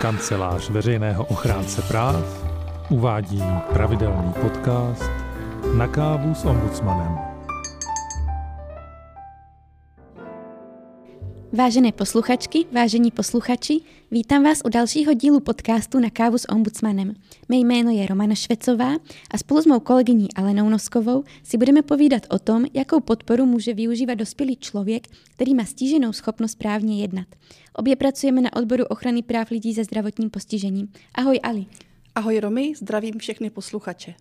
Kancelář veřejného ochránce práv uvádí pravidelný podcast Na kávu s ombudsmanem. Vážené posluchačky, vážení posluchači, vítám vás u dalšího dílu podcastu Na kávu s ombudsmanem. Mé jméno je Romana Švecová a spolu s mou kolegyní Alenou Noskovou si budeme povídat o tom, jakou podporu může využívat dospělý člověk, který má stíženou schopnost právně jednat. Obě pracujeme na odboru ochrany práv lidí se zdravotním postižením. Ahoj Ali. Ahoj Romy, zdravím všechny posluchače.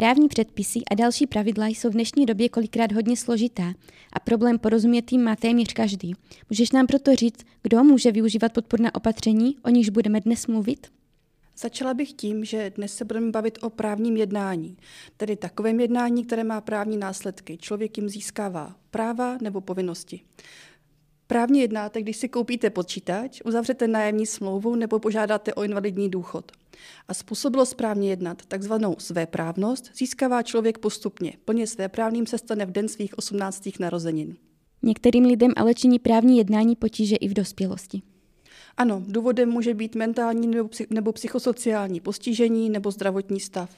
Právní předpisy a další pravidla jsou v dnešní době kolikrát hodně složitá a problém porozumět jim má téměř každý. Můžeš nám proto říct, kdo může využívat podporná opatření, o nichž budeme dnes mluvit? Začala bych tím, že dnes se budeme bavit o právním jednání, tedy takovém jednání, které má právní následky. Člověk jim získává práva nebo povinnosti. Právně jednáte, když si koupíte počítač, uzavřete nájemní smlouvu nebo požádáte o invalidní důchod. A způsobilo správně jednat, takzvanou svéprávnost, získává člověk postupně. Plně svéprávným se stane v den svých 18. narozenin. Některým lidem ale činí právní jednání potíže i v dospělosti. Ano, důvodem může být mentální nebo psychosociální postižení nebo zdravotní stav.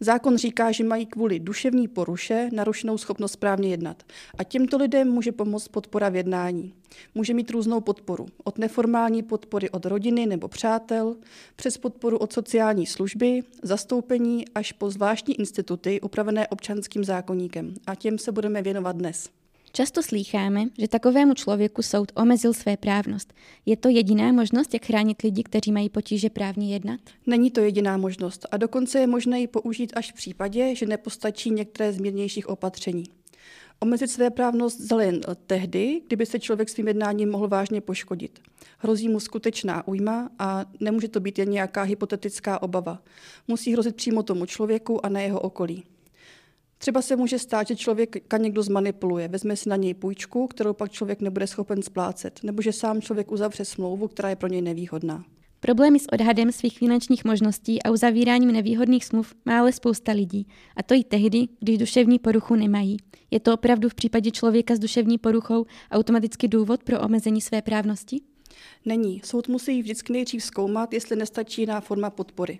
Zákon říká, že mají kvůli duševní poruše narušenou schopnost správně jednat. A těmto lidem může pomoct podpora v jednání. Může mít různou podporu. Od neformální podpory od rodiny nebo přátel, přes podporu od sociální služby, zastoupení až po zvláštní instituty upravené občanským zákonníkem. A těm se budeme věnovat dnes. Často slýcháme, že takovému člověku soud omezil své právnost. Je to jediná možnost, jak chránit lidi, kteří mají potíže právně jednat? Není to jediná možnost a dokonce je možné ji použít až v případě, že nepostačí některé z mírnějších opatření. Omezit své právnost lze jen tehdy, kdyby se člověk svým jednáním mohl vážně poškodit. Hrozí mu skutečná újma a nemůže to být jen nějaká hypotetická obava. Musí hrozit přímo tomu člověku a na jeho okolí. Třeba se může stát, že člověka někdo zmanipuluje, vezme si na něj půjčku, kterou pak člověk nebude schopen splácet, nebo že sám člověk uzavře smlouvu, která je pro něj nevýhodná. Problémy s odhadem svých finančních možností a uzavíráním nevýhodných smluv má ale spousta lidí. A to i tehdy, když duševní poruchu nemají. Je to opravdu v případě člověka s duševní poruchou automaticky důvod pro omezení své právnosti? Není. Soud musí vždycky nejdřív zkoumat, jestli nestačí jiná forma podpory.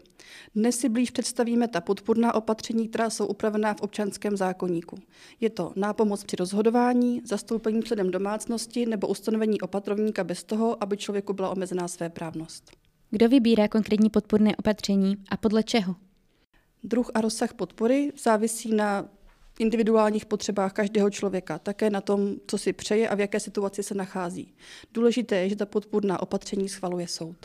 Dnes si blíž představíme ta podporná opatření, která jsou upravená v občanském zákoníku. Je to nápomoc při rozhodování, zastoupení předem domácnosti nebo ustanovení opatrovníka bez toho, aby člověku byla omezená své právnost. Kdo vybírá konkrétní podporné opatření a podle čeho? Druh a rozsah podpory závisí na individuálních potřebách každého člověka, také na tom, co si přeje a v jaké situaci se nachází. Důležité je, že ta podpůrná opatření schvaluje soud.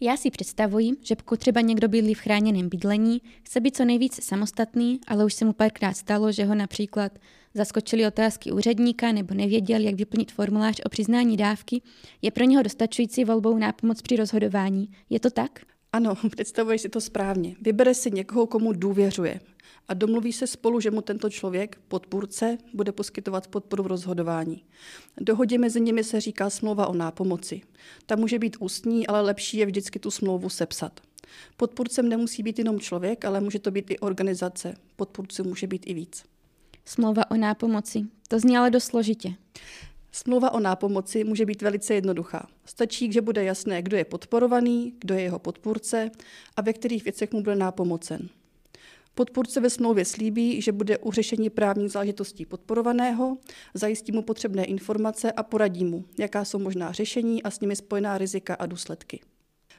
Já si představuji, že pokud třeba někdo bydlí v chráněném bydlení, chce být co nejvíce samostatný, ale už se mu párkrát stalo, že ho například zaskočili otázky úředníka nebo nevěděl, jak vyplnit formulář o přiznání dávky, je pro něho dostačující volbou nápomoc při rozhodování. Je to tak? Ano, představuješ si to správně. Vybere si někoho, komu důvěřuje a domluví se spolu, že mu tento člověk, podpůrce, bude poskytovat podporu v rozhodování. Dohodě mezi nimi se říká smlouva o nápomoci. Ta může být ústní, ale lepší je vždycky tu smlouvu sepsat. Podpůrcem nemusí být jenom člověk, ale může to být i organizace. Podpůrců může být i víc. Smlouva o nápomoci. To zní ale dost složitě. Smlouva o nápomoci může být velice jednoduchá. Stačí, že bude jasné, kdo je podporovaný, kdo je jeho podpůrce a ve kterých věcech mu bude nápomocen. Podpůrce ve smlouvě slíbí, že bude u řešení právních záležitostí podporovaného, zajistí mu potřebné informace a poradí mu, jaká jsou možná řešení a s nimi spojená rizika a důsledky.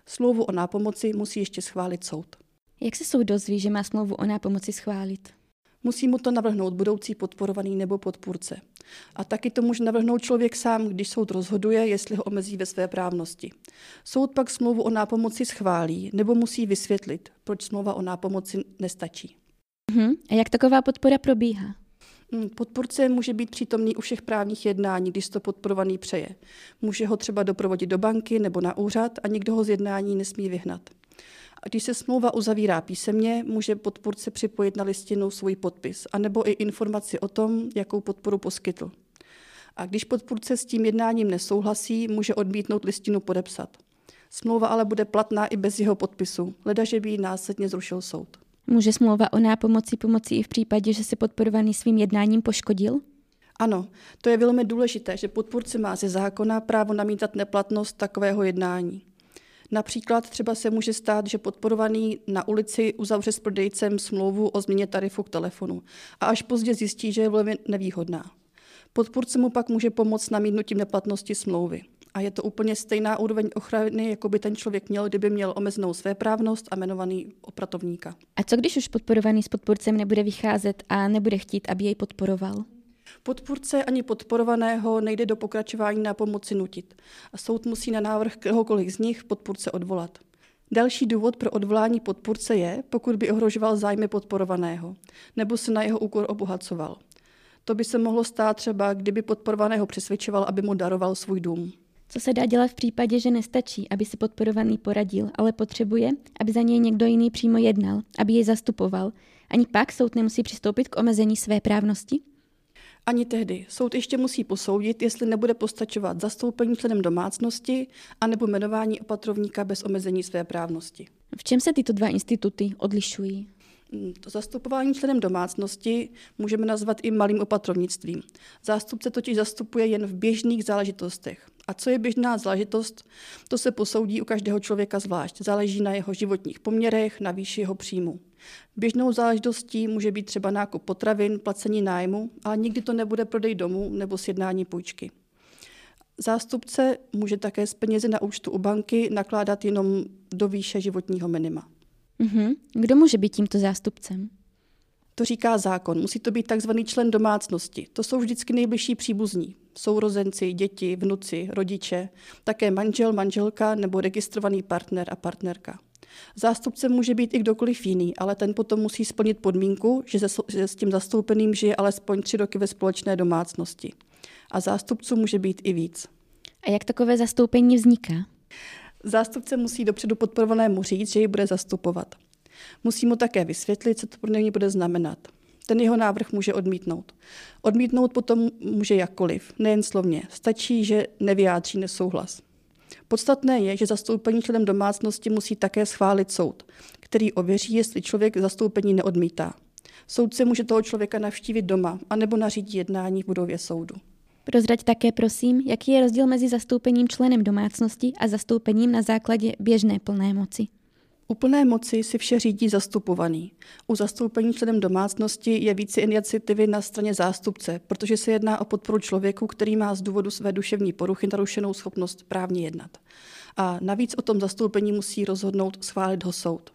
Smlouvu o nápomoci musí ještě schválit soud. Jak se soud dozví, že má smlouvu o nápomoci schválit? Musí mu to navrhnout budoucí podporovaný nebo podpůrce. A taky to může navrhnout člověk sám, když soud rozhoduje, jestli ho omezí ve své právnosti. Soud pak smlouvu o nápomoci schválí nebo musí vysvětlit, proč smlouva o nápomoci nestačí. Uh-huh. A jak taková podpora probíhá? Hmm, podpůrce může být přítomný u všech právních jednání, když to podporovaný přeje. Může ho třeba doprovodit do banky nebo na úřad a nikdo ho z jednání nesmí vyhnat. A když se smlouva uzavírá písemně, může podpůrce připojit na listinu svůj podpis, anebo i informaci o tom, jakou podporu poskytl. A když podpůrce s tím jednáním nesouhlasí, může odmítnout listinu podepsat. Smlouva ale bude platná i bez jeho podpisu, ledaže by ji následně zrušil soud. Může smlouva o nápomoci pomoci i v případě, že se podporovaný svým jednáním poškodil? Ano, to je velmi důležité, že podpůrce má ze zákona právo namítat neplatnost takového jednání. Například třeba se může stát, že podporovaný na ulici uzavře s prodejcem smlouvu o změně tarifu k telefonu a až pozdě zjistí, že je velmi nevýhodná. Podpůrce mu pak může pomoct namítnutím neplatnosti smlouvy. A je to úplně stejná úroveň ochrany, jako by ten člověk měl, kdyby měl omezenou svéprávnost a jmenovaný opratovníka. A co když už podporovaný s podpůrcem nebude vycházet a nebude chtít, aby jej podporoval? Podpůrce ani podporovaného nejde do pokračování na pomoci nutit a soud musí na návrh kohokoliv z nich podpůrce odvolat. Další důvod pro odvolání podpůrce je, pokud by ohrožoval zájmy podporovaného nebo se na jeho úkor obohacoval. To by se mohlo stát třeba, kdyby podporovaného přesvědčoval, aby mu daroval svůj dům. Co se dá dělat v případě, že nestačí, aby si podporovaný poradil, ale potřebuje, aby za něj někdo jiný přímo jednal, aby jej zastupoval? Ani pak soud nemusí přistoupit k omezení své právnosti? Ani tehdy. Soud ještě musí posoudit, jestli nebude postačovat zastoupení členem domácnosti anebo jmenování opatrovníka bez omezení své právnosti. V čem se tyto dva instituty odlišují? Mm, to zastupování členem domácnosti můžeme nazvat i malým opatrovnictvím. Zástupce totiž zastupuje jen v běžných záležitostech. A co je běžná záležitost, to se posoudí u každého člověka zvlášť. Záleží na jeho životních poměrech, na výši jeho příjmu. Běžnou záležitostí může být třeba nákup potravin, placení nájmu, ale nikdy to nebude prodej domu nebo sjednání půjčky. Zástupce může také z penězi na účtu u banky nakládat jenom do výše životního minima. Mm-hmm. Kdo může být tímto zástupcem? To říká zákon. Musí to být takzvaný člen domácnosti. To jsou vždycky nejbližší příbuzní. Sourozenci, děti, vnuci, rodiče, také manžel, manželka nebo registrovaný partner a partnerka. Zástupcem může být i kdokoliv jiný, ale ten potom musí splnit podmínku, že, se, že s tím zastoupeným žije alespoň tři roky ve společné domácnosti. A zástupců může být i víc. A jak takové zastoupení vzniká? Zástupce musí dopředu podporovanému říct, že ji bude zastupovat. Musí mu také vysvětlit, co to pro něj bude znamenat. Ten jeho návrh může odmítnout. Odmítnout potom může jakkoliv, nejen slovně. Stačí, že nevyjádří nesouhlas. Podstatné je, že zastoupení členem domácnosti musí také schválit soud, který ověří, jestli člověk zastoupení neodmítá. Soudce může toho člověka navštívit doma anebo nařídí jednání v budově soudu. Prozrať také prosím, jaký je rozdíl mezi zastoupením členem domácnosti a zastoupením na základě běžné plné moci. U plné moci si vše řídí zastupovaný. U zastoupení členem domácnosti je více iniciativy na straně zástupce, protože se jedná o podporu člověku, který má z důvodu své duševní poruchy narušenou schopnost právně jednat. A navíc o tom zastoupení musí rozhodnout schválit ho soud.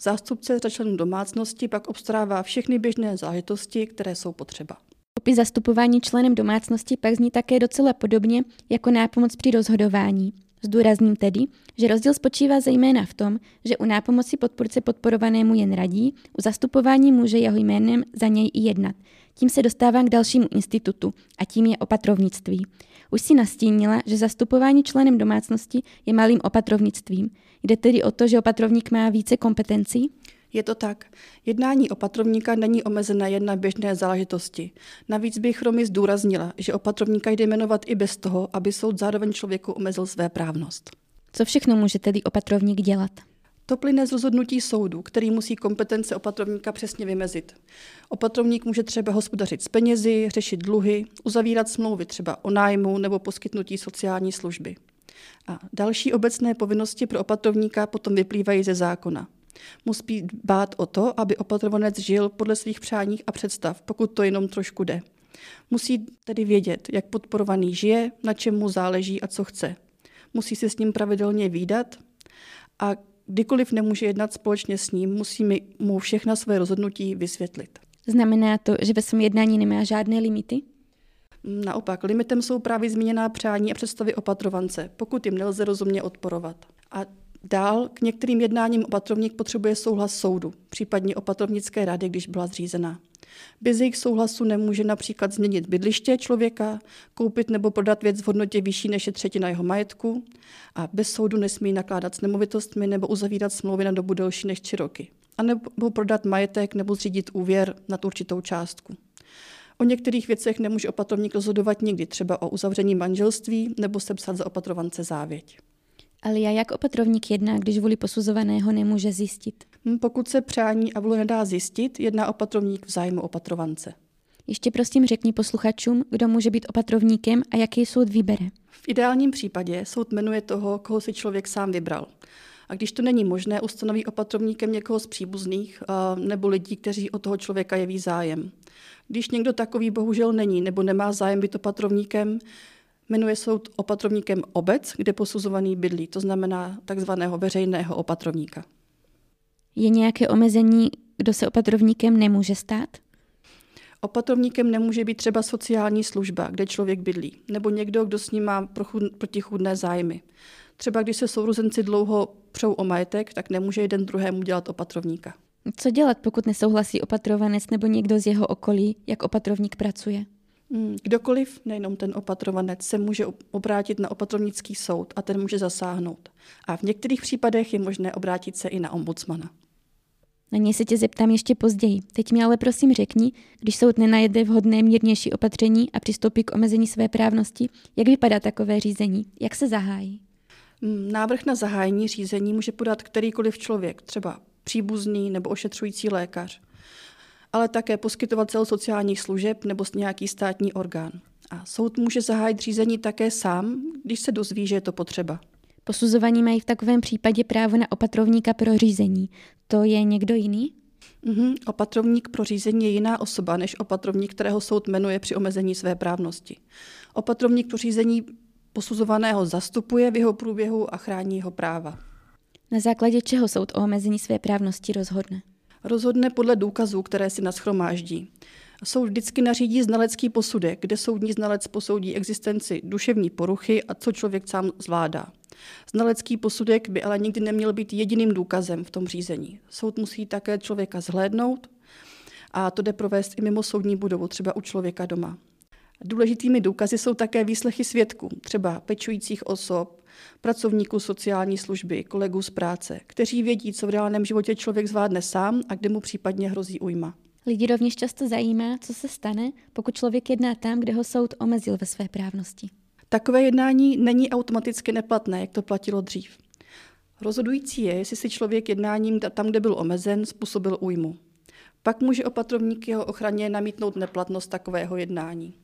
Zástupce za členů domácnosti pak obstarává všechny běžné záležitosti, které jsou potřeba. Popis zastupování členem domácnosti pak zní také docela podobně jako nápomoc při rozhodování. Zdůrazním tedy, že rozdíl spočívá zejména v tom, že u nápomoci podpůrce podporovanému jen radí, u zastupování může jeho jménem za něj i jednat. Tím se dostávám k dalšímu institutu a tím je opatrovnictví. Už si nastínila, že zastupování členem domácnosti je malým opatrovnictvím. Jde tedy o to, že opatrovník má více kompetencí? Je to tak. Jednání opatrovníka není omezené jen na běžné záležitosti. Navíc bych Romy zdůraznila, že opatrovníka jde jmenovat i bez toho, aby soud zároveň člověku omezil své právnost. Co všechno může tedy opatrovník dělat? To plyne z rozhodnutí soudu, který musí kompetence opatrovníka přesně vymezit. Opatrovník může třeba hospodařit s penězi, řešit dluhy, uzavírat smlouvy třeba o nájmu nebo poskytnutí sociální služby. A další obecné povinnosti pro opatrovníka potom vyplývají ze zákona. Musí bát o to, aby opatrovanec žil podle svých přání a představ, pokud to jenom trošku jde. Musí tedy vědět, jak podporovaný žije, na čem mu záleží a co chce. Musí se s ním pravidelně výdat a kdykoliv nemůže jednat společně s ním, musí mu všechna své rozhodnutí vysvětlit. Znamená to, že ve svém jednání nemá žádné limity? Naopak, limitem jsou právě zmíněná přání a představy opatrovance, pokud jim nelze rozumně odporovat. A Dál k některým jednáním opatrovník potřebuje souhlas soudu, případně opatrovnické rady, když byla zřízena. Bez jejich souhlasu nemůže například změnit bydliště člověka, koupit nebo prodat věc v hodnotě vyšší než je třetina jeho majetku a bez soudu nesmí nakládat s nemovitostmi nebo uzavírat smlouvy na dobu delší než tři roky. A nebo prodat majetek nebo zřídit úvěr na určitou částku. O některých věcech nemůže opatrovník rozhodovat nikdy, třeba o uzavření manželství nebo sepsat za opatrovance závěť. Ale jak opatrovník jedná, když vůli posuzovaného nemůže zjistit? Hm, pokud se přání a vůle nedá zjistit, jedná opatrovník v zájmu opatrovance. Ještě prosím řekni posluchačům, kdo může být opatrovníkem a jaký soud vybere. V ideálním případě soud jmenuje toho, koho si člověk sám vybral. A když to není možné, ustanoví opatrovníkem někoho z příbuzných nebo lidí, kteří o toho člověka jeví zájem. Když někdo takový bohužel není nebo nemá zájem být opatrovníkem, jmenuje soud opatrovníkem obec, kde posuzovaný bydlí, to znamená takzvaného veřejného opatrovníka. Je nějaké omezení, kdo se opatrovníkem nemůže stát? Opatrovníkem nemůže být třeba sociální služba, kde člověk bydlí, nebo někdo, kdo s ním má protichůdné zájmy. Třeba když se sourozenci dlouho přou o majetek, tak nemůže jeden druhému dělat opatrovníka. Co dělat, pokud nesouhlasí opatrovanec nebo někdo z jeho okolí, jak opatrovník pracuje? Hmm, kdokoliv, nejenom ten opatrovanec, se může obrátit na opatrovnický soud a ten může zasáhnout. A v některých případech je možné obrátit se i na ombudsmana. Na něj se tě zeptám ještě později. Teď mi ale prosím řekni, když soud nenajede vhodné mírnější opatření a přistoupí k omezení své právnosti, jak vypadá takové řízení? Jak se zahájí? Hmm, návrh na zahájení řízení může podat kterýkoliv člověk, třeba příbuzný nebo ošetřující lékař, ale také poskytovatel sociálních služeb nebo nějaký státní orgán. A soud může zahájit řízení také sám, když se dozví, že je to potřeba. Posuzovaní mají v takovém případě právo na opatrovníka pro řízení. To je někdo jiný? Mm-hmm. Opatrovník pro řízení je jiná osoba než opatrovník, kterého soud jmenuje při omezení své právnosti. Opatrovník pro řízení posuzovaného zastupuje v jeho průběhu a chrání jeho práva. Na základě čeho soud o omezení své právnosti rozhodne? Rozhodne podle důkazů, které si naschromáždí. Soud vždycky nařídí znalecký posudek, kde soudní znalec posoudí existenci duševní poruchy a co člověk sám zvládá. Znalecký posudek by ale nikdy neměl být jediným důkazem v tom řízení. Soud musí také člověka zhlédnout a to jde provést i mimo soudní budovu, třeba u člověka doma. Důležitými důkazy jsou také výslechy svědků, třeba pečujících osob, pracovníků sociální služby, kolegů z práce, kteří vědí, co v reálném životě člověk zvládne sám a kde mu případně hrozí újma. Lidi rovněž často zajímá, co se stane, pokud člověk jedná tam, kde ho soud omezil ve své právnosti. Takové jednání není automaticky neplatné, jak to platilo dřív. Rozhodující je, jestli si člověk jednáním tam, kde byl omezen, způsobil újmu. Pak může opatrovník jeho ochraně namítnout neplatnost takového jednání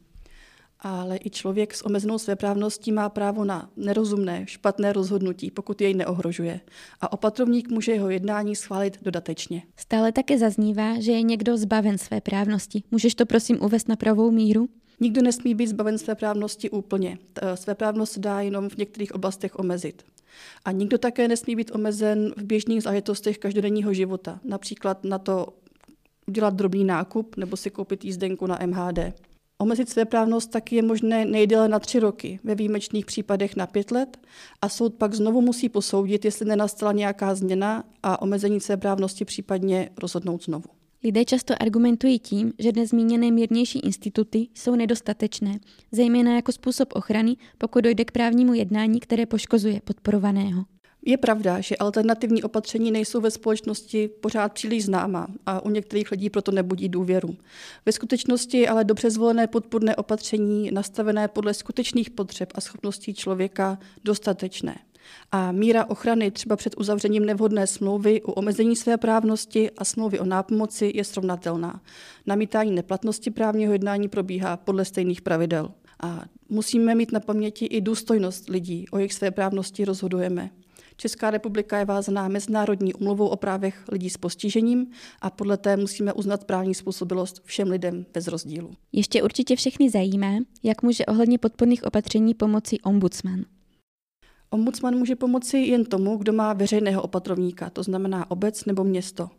ale i člověk s omezenou svéprávností má právo na nerozumné, špatné rozhodnutí, pokud jej neohrožuje. A opatrovník může jeho jednání schválit dodatečně. Stále také zaznívá, že je někdo zbaven své právnosti. Můžeš to prosím uvést na pravou míru? Nikdo nesmí být zbaven své právnosti úplně. Své právnost dá jenom v některých oblastech omezit. A nikdo také nesmí být omezen v běžných záležitostech každodenního života, například na to udělat drobný nákup nebo si koupit jízdenku na MHD. Omezit svéprávnost taky je možné nejdéle na tři roky, ve výjimečných případech na pět let a soud pak znovu musí posoudit, jestli nenastala nějaká změna a omezení svéprávnosti případně rozhodnout znovu. Lidé často argumentují tím, že dnes zmíněné mírnější instituty jsou nedostatečné, zejména jako způsob ochrany, pokud dojde k právnímu jednání, které poškozuje podporovaného. Je pravda, že alternativní opatření nejsou ve společnosti pořád příliš známá a u některých lidí proto nebudí důvěru. Ve skutečnosti je ale dobře zvolené podpůrné opatření nastavené podle skutečných potřeb a schopností člověka dostatečné. A míra ochrany třeba před uzavřením nevhodné smlouvy u omezení své právnosti a smlouvy o nápomoci je srovnatelná. Namítání neplatnosti právního jednání probíhá podle stejných pravidel. A musíme mít na paměti i důstojnost lidí, o jejich své právnosti rozhodujeme. Česká republika je vázaná Mezinárodní umluvou o právech lidí s postižením a podle té musíme uznat právní způsobilost všem lidem bez rozdílu. Ještě určitě všechny zajímá, jak může ohledně podporných opatření pomoci ombudsman. Ombudsman může pomoci jen tomu, kdo má veřejného opatrovníka, to znamená obec nebo město.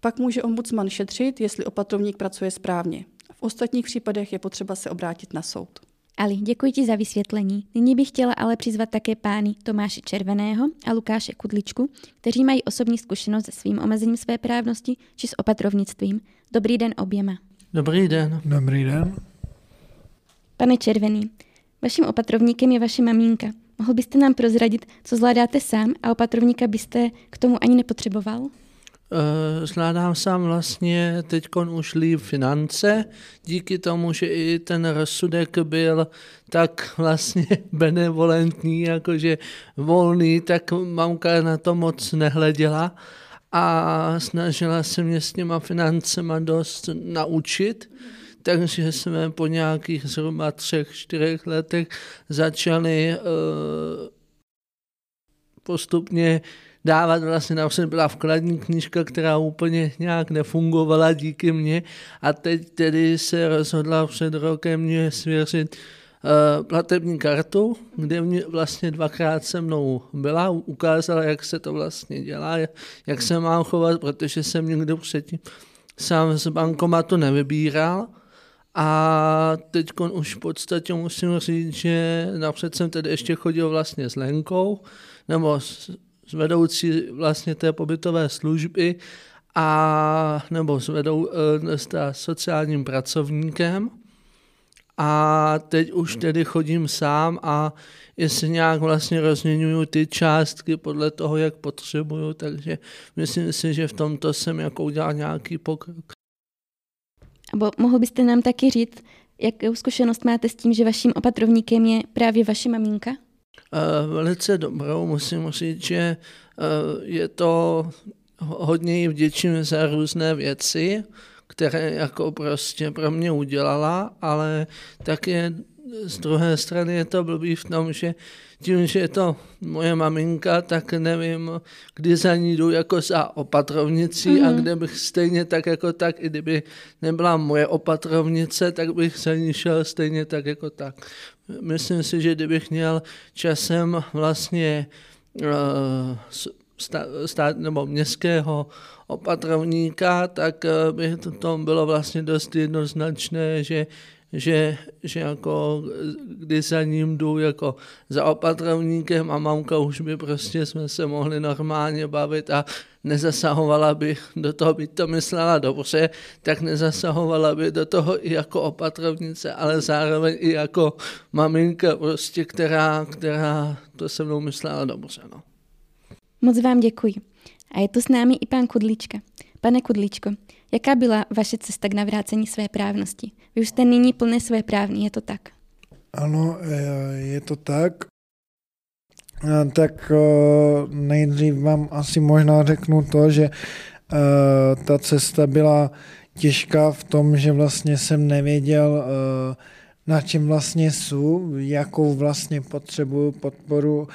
Pak může ombudsman šetřit, jestli opatrovník pracuje správně. V ostatních případech je potřeba se obrátit na soud. Ali, děkuji ti za vysvětlení. Nyní bych chtěla ale přizvat také pány Tomáše Červeného a Lukáše Kudličku, kteří mají osobní zkušenost se svým omezením své právnosti či s opatrovnictvím. Dobrý den oběma. Dobrý den. Dobrý den. Pane Červený, vaším opatrovníkem je vaše maminka. Mohl byste nám prozradit, co zvládáte sám a opatrovníka byste k tomu ani nepotřeboval? Eh, zvládám sám vlastně teď už líp finance, díky tomu, že i ten rozsudek byl tak vlastně benevolentní, jakože volný, tak mamka na to moc nehleděla a snažila se mě s těma financema dost naučit, takže jsme po nějakých zhruba třech, čtyřech letech začali uh, postupně dávat vlastně například byla vkladní knížka, která úplně nějak nefungovala díky mně a teď tedy se rozhodla před rokem mě svěřit uh, platební kartu, kde mě vlastně dvakrát se mnou byla, ukázala, jak se to vlastně dělá, jak se mám chovat, protože jsem někdo předtím sám z bankomatu nevybíral. A teď už v podstatě musím říct, že napřed jsem tedy ještě chodil vlastně s Lenkou, nebo s, s vedoucí vlastně té pobytové služby, a nebo s, vedou, eh, s sociálním pracovníkem. A teď už tedy chodím sám a jestli nějak vlastně rozměňuju ty částky podle toho, jak potřebuju, takže myslím si, že v tomto jsem jako udělal nějaký pokrok. Abo mohl byste nám taky říct, jakou zkušenost máte s tím, že vaším opatrovníkem je právě vaše maminka? Uh, velice dobrou, musím říct, že uh, je to hodně vděčím za různé věci, které jako prostě pro mě udělala, ale také z druhé strany je to blbý v tom, že tím, že je to moje maminka, tak nevím, kdy za ní jdu jako za opatrovnicí mm-hmm. a mhm. kde bych stejně tak jako tak, i kdyby nebyla moje opatrovnice, tak bych za ní šel stejně tak jako tak. Myslím si, že kdybych měl časem vlastně uh, stát, nebo městského opatrovníka, tak eh, by to bylo vlastně dost jednoznačné, že že, že jako když za ním jdu jako za opatrovníkem a mamka už by prostě jsme se mohli normálně bavit a nezasahovala by do toho, by to myslela dobře, tak nezasahovala by do toho i jako opatrovnice, ale zároveň i jako maminka prostě, která, která to se mnou myslela dobře. No. Moc vám děkuji. A je tu s námi i pán Kudlička. Pane Kudličko, jaká byla vaše cesta k navrácení své právnosti? Vy už jste nyní plně své právní, je to tak? Ano, e, je to tak. Tak e, nejdřív vám asi možná řeknu to, že e, ta cesta byla těžká v tom, že vlastně jsem nevěděl, na čem vlastně jsou, jakou vlastně potřebuju podporu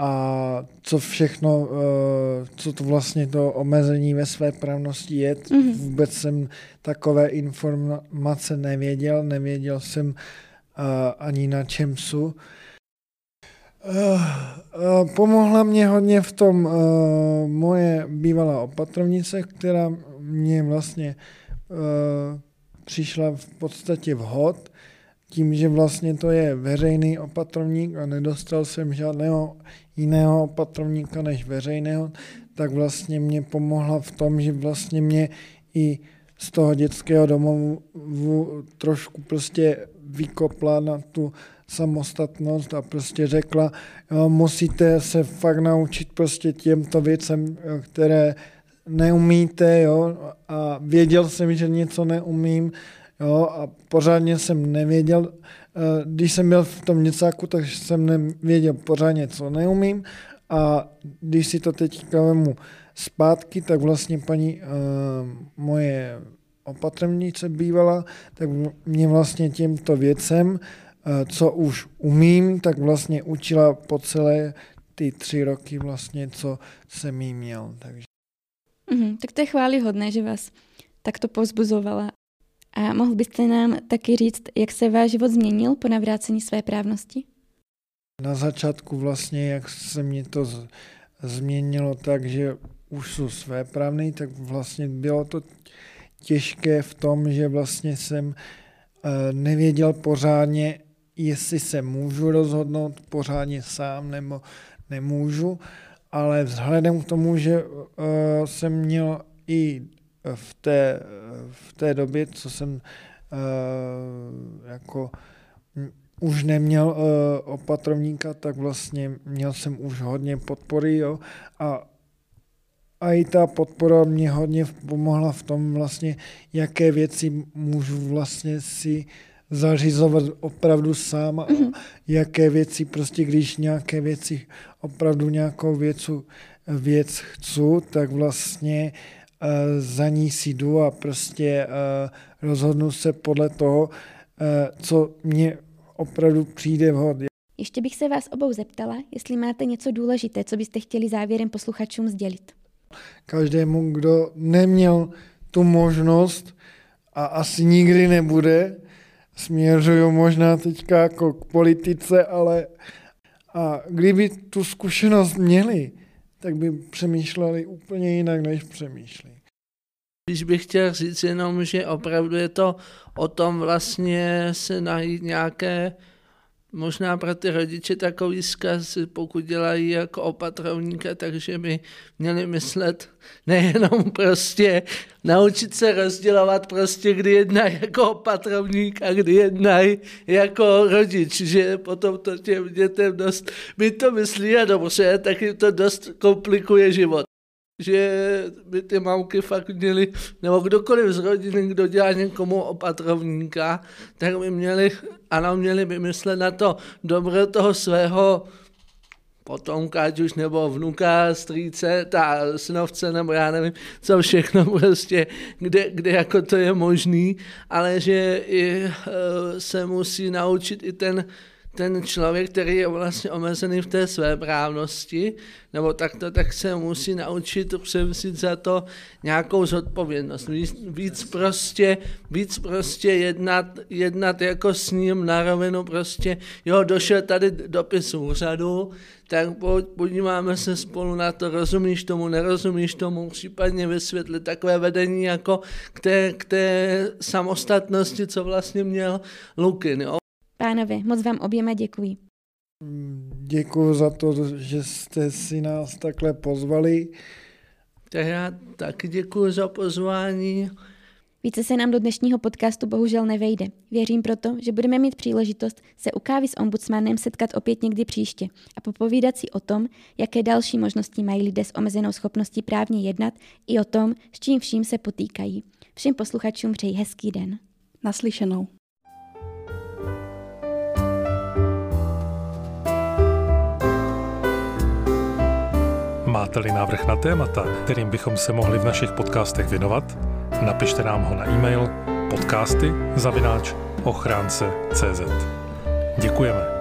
a co všechno, eh, co to vlastně to omezení ve své právnosti je. Mm-hmm. Vůbec jsem takové informace nevěděl, nevěděl jsem uh, ani na čem jsou. Uh, pomohla mě hodně v tom moje bývalá opatrovnice, která mě vlastně přišla v podstatě vhod, tím, že vlastně to je veřejný opatrovník a nedostal jsem žádného jiného opatrovníka než veřejného, tak vlastně mě pomohla v tom, že vlastně mě i z toho dětského domovu trošku prostě vykopla na tu samostatnost a prostě řekla, jo, musíte se fakt naučit prostě těmto věcem, které neumíte, jo, a věděl jsem, že něco neumím, jo, a pořádně jsem nevěděl, Eh, když jsem byl v tom něcáku, tak jsem nevěděl pořádně, co neumím a když si to teď vemu zpátky, tak vlastně paní uh, moje opatrovnice bývala, tak mě vlastně těmto věcem, uh, co už umím, tak vlastně učila po celé ty tři roky vlastně, co jsem jí měl. Takže. Mm, tak to je chválihodné, že vás takto pozbuzovala a mohl byste nám taky říct, jak se váš život změnil po navrácení své právnosti? Na začátku vlastně, jak se mě to z, změnilo tak, že už jsou své právny, tak vlastně bylo to těžké v tom, že vlastně jsem uh, nevěděl pořádně, jestli se můžu rozhodnout pořádně sám nebo nemůžu, ale vzhledem k tomu, že uh, jsem měl i v té, v té době, co jsem uh, jako už neměl uh, opatrovníka, tak vlastně měl jsem už hodně podpory, jo, a a i ta podpora mě hodně pomohla v tom vlastně, jaké věci můžu vlastně si zařizovat opravdu sám a mm-hmm. jaké věci, prostě když nějaké věci, opravdu nějakou věcu, věc chci, tak vlastně za ní si jdu a prostě rozhodnu se podle toho, co mě opravdu přijde vhod. Ještě bych se vás obou zeptala, jestli máte něco důležité, co byste chtěli závěrem posluchačům sdělit. Každému, kdo neměl tu možnost a asi nikdy nebude, směřuju možná teďka jako k politice, ale a kdyby tu zkušenost měli, tak by přemýšleli úplně jinak, než přemýšlí. Když bych chtěl říct jenom, že opravdu je to o tom vlastně se najít nějaké možná pro ty rodiče takový zkaz, pokud dělají jako opatrovníka, takže by měli myslet nejenom prostě naučit se rozdělovat prostě, kdy jednají jako opatrovník a kdy jednají jako rodič, že potom to těm dětem dost, my to myslí a dobře, tak jim to dost komplikuje život že by ty mamky fakt měly, nebo kdokoliv z rodiny, kdo dělá někomu opatrovníka, tak by měli, ano, měli by myslet na to dobro toho svého potomka, ať už nebo vnuka, strýce, ta synovce, nebo já nevím, co všechno prostě, kde, kde jako to je možný, ale že i, uh, se musí naučit i ten ten člověk, který je vlastně omezený v té své právnosti, nebo takto, tak se musí naučit převzít za to nějakou zodpovědnost. Víc, víc prostě, víc prostě jednat, jednat jako s ním na rovinu prostě, jo, došel tady dopis úřadu, tak podíváme se spolu na to, rozumíš tomu, nerozumíš tomu, případně vysvětlit takové vedení jako k té, k té samostatnosti, co vlastně měl Lukin. Jo. Pánové, moc vám oběma děkuji. Děkuji za to, že jste si nás takhle pozvali. Tak já taky děkuji za pozvání. Více se nám do dnešního podcastu bohužel nevejde. Věřím proto, že budeme mít příležitost se u kávy s ombudsmanem setkat opět někdy příště a popovídat si o tom, jaké další možnosti mají lidé s omezenou schopností právně jednat i o tom, s čím vším se potýkají. Všem posluchačům přeji hezký den. Naslyšenou. Máte-li návrh na témata, kterým bychom se mohli v našich podcastech věnovat, napište nám ho na e-mail podcasty zavináč ochránce.cz. Děkujeme.